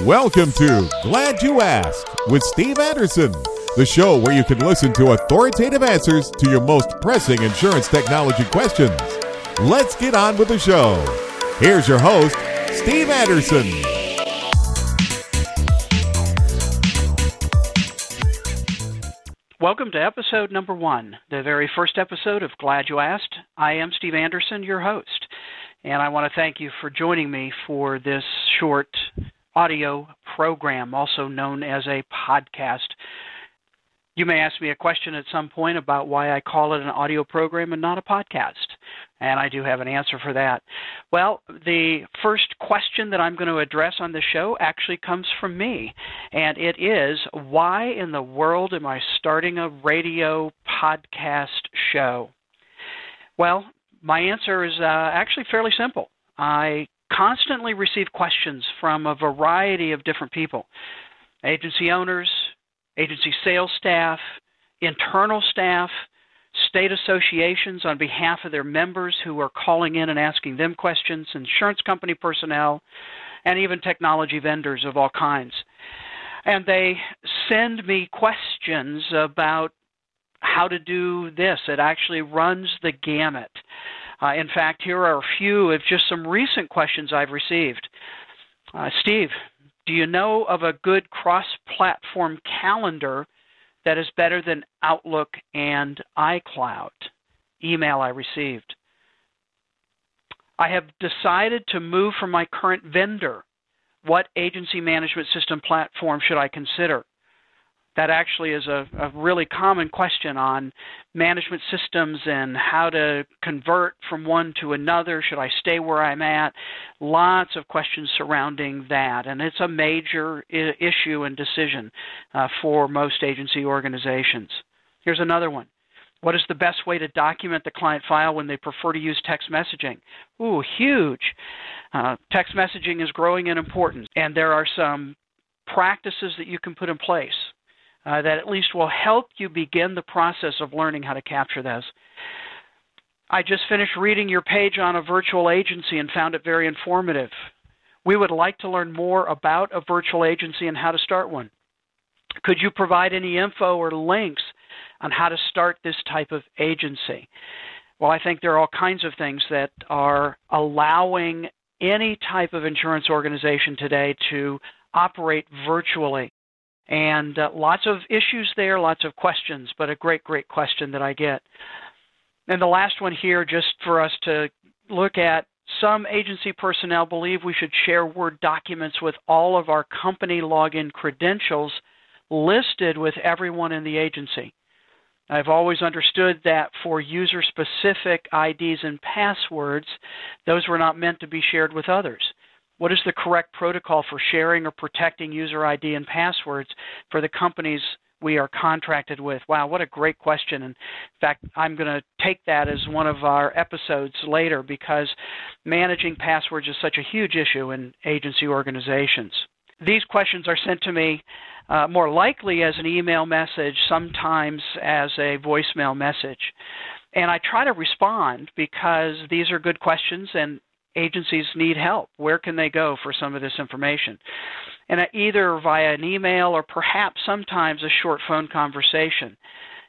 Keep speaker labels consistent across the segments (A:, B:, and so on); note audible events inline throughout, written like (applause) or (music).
A: Welcome to Glad You Asked with Steve Anderson, the show where you can listen to authoritative answers to your most pressing insurance technology questions. Let's get on with the show. Here's your host, Steve Anderson.
B: Welcome to episode number one, the very first episode of Glad You Asked. I am Steve Anderson, your host, and I want to thank you for joining me for this short audio program, also known as a podcast. You may ask me a question at some point about why I call it an audio program and not a podcast, and I do have an answer for that. Well, the first question that I'm going to address on the show actually comes from me, and it is why in the world am I starting a radio podcast show? Well, my answer is uh, actually fairly simple. I constantly receive questions from a variety of different people agency owners, agency sales staff, internal staff, state associations on behalf of their members who are calling in and asking them questions, insurance company personnel, and even technology vendors of all kinds. And they send me questions about how to do this. It actually runs the gamut. Uh, in fact, here are a few of just some recent questions I've received. Uh, Steve, do you know of a good cross platform calendar that is better than Outlook and iCloud? Email I received. I have decided to move from my current vendor. What agency management system platform should I consider? That actually is a, a, really common question on management systems and how to convert from one to another. Should I stay where I'm at? Lots of questions surrounding that, and it's a major I- issue and decision uh, for most agency organizations. Here's another one. What is the best way to document the client file when they prefer to use text messaging? Ooh, huge. Uh, text messaging is growing in importance, and there are some practices that you can put in place uh, that at least will help you begin the process of learning how to capture those. I just finished reading your page on a virtual agency and found it very informative. We would like to learn more about a virtual agency and how to start one. Could you provide any info or links on how to start this type of agency? Well, I think there are all kinds of things that are allowing any type of insurance organization today to operate virtually. And uh, lots of issues there, lots of questions, but a great, great question that I get. And the last one here, just for us to look at some agency personnel believe we should share Word documents with all of our company login credentials listed with everyone in the agency. I've always understood that for user specific IDs and passwords, those were not meant to be shared with others. What is the correct protocol for sharing or protecting user ID and passwords for the companies we are contracted with? Wow, what a great question. In fact, I'm going to take that as one of our episodes later because managing passwords is such a huge issue in agency organizations. These questions are sent to me uh, more likely as an email message, sometimes as a voicemail message. And I try to respond because these are good questions and agencies need help. Where can they go for some of this information? And uh, either via an email or perhaps sometimes a short phone conversation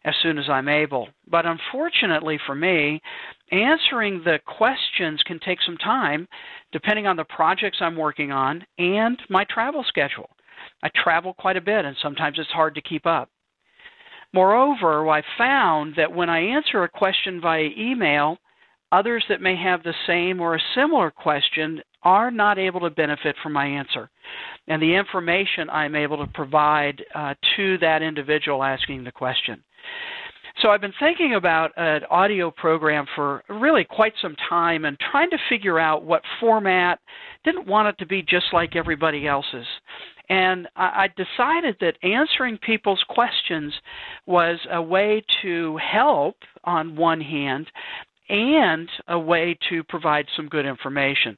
B: as soon as I'm able. But unfortunately for me, answering the questions can take some time depending on the projects I'm working on and my travel schedule. I travel quite a bit and sometimes it's hard to keep up. Moreover, I found that when I answer a question via email, Others that may have the same or a similar question are not able to benefit from my answer and the information I'm able to provide uh, to that individual asking the question. So I've been thinking about an audio program for really quite some time and trying to figure out what format. Didn't want it to be just like everybody else's. And I decided that answering people's questions was a way to help on one hand, and a way to provide some good information.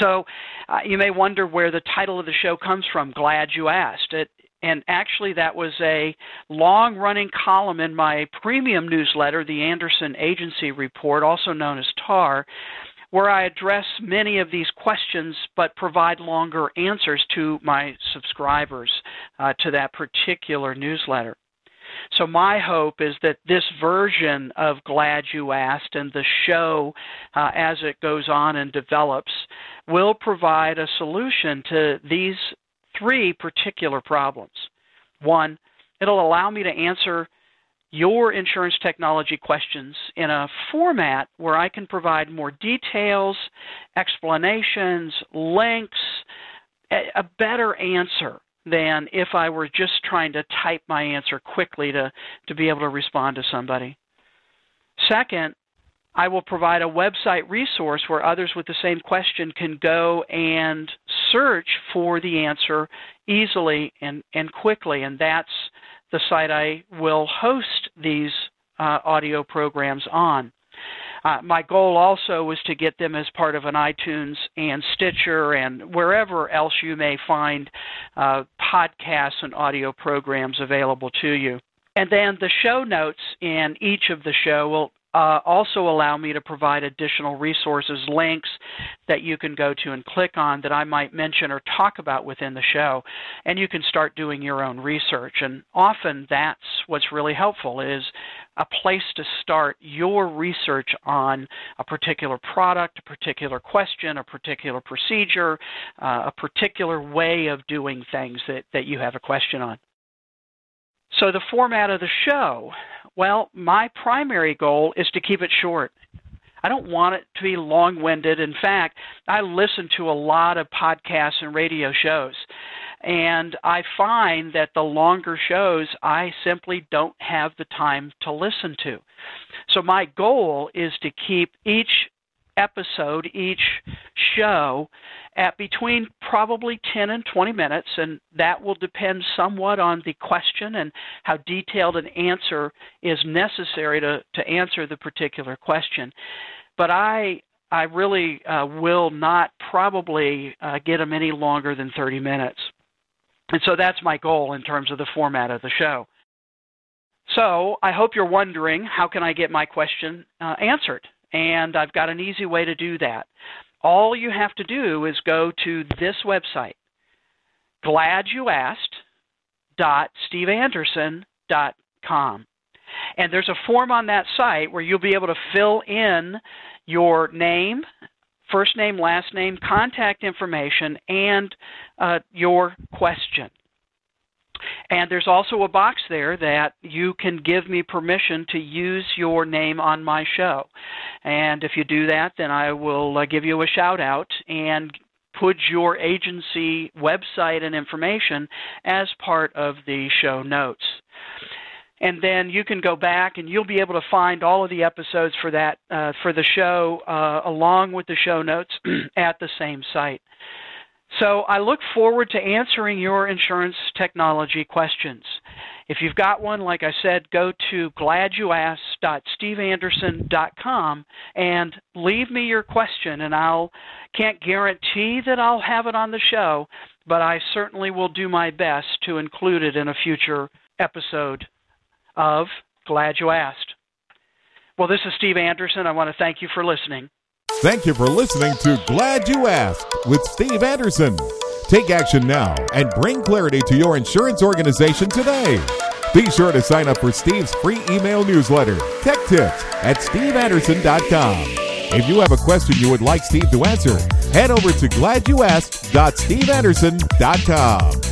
B: So uh, you may wonder where the title of the show comes from. Glad you asked. It, and actually, that was a long running column in my premium newsletter, the Anderson Agency Report, also known as TAR, where I address many of these questions but provide longer answers to my subscribers uh, to that particular newsletter. So, my hope is that this version of Glad You Asked and the show uh, as it goes on and develops will provide a solution to these three particular problems. One, it'll allow me to answer your insurance technology questions in a format where I can provide more details, explanations, links, a better answer than if I were just trying to type my answer quickly to, to be able to respond to somebody. Second, I will provide a website resource where others with the same question can go and search for the answer easily and, and quickly. And that's the site I will host these uh, audio programs on. Uh, my goal also was to get them as part of an iTunes and Stitcher and wherever else you may find uh, podcasts and audio programs available to you. And then the show notes in each of the show will uh, also allow me to provide additional resources, links that you can go to and click on that I might mention or talk about within the show, and you can start doing your own research. And often that's what's really helpful is a place to start your research on a particular product, a particular question, a particular procedure, uh, a particular way of doing things that, that you have a question on. So, the format of the show well, my primary goal is to keep it short. I don't want it to be long winded. In fact, I listen to a lot of podcasts and radio shows. And I find that the longer shows, I simply don't have the time to listen to. So, my goal is to keep each episode, each show, at between probably 10 and 20 minutes, and that will depend somewhat on the question and how detailed an answer is necessary to, to answer the particular question. But I I really uh, will not probably uh, get them any longer than 30 minutes. And so that's my goal in terms of the format of the show. So I hope you're wondering how can I get my question uh, answered? and I've got an easy way to do that. All you have to do is go to this website, gladyouasked.steveanderson.com. And there's a form on that site where you'll be able to fill in your name, first name, last name, contact information, and uh, your question. And there's also a box there that you can give me permission to use your name on my show. And if you do that, then I will uh, give you a shout out and put your agency website and information as part of the show notes. And then you can go back and you'll be able to find all of the episodes for that uh, for the show uh, along with the show notes (clears throat) at the same site. So I look forward to answering your insurance technology questions. If you've got one, like I said, go to gladyouasked.steveanderson.com and leave me your question and I'll can't guarantee that I'll have it on the show, but I certainly will do my best to include it in a future episode of Glad You Asked. Well, this is Steve Anderson. I want to thank you for listening.
A: Thank you for listening to Glad You Asked with Steve Anderson. Take action now and bring clarity to your insurance organization today. Be sure to sign up for Steve's free email newsletter, Tech Tips, at steveanderson.com. If you have a question you would like Steve to answer, head over to gladyouasked.steveanderson.com.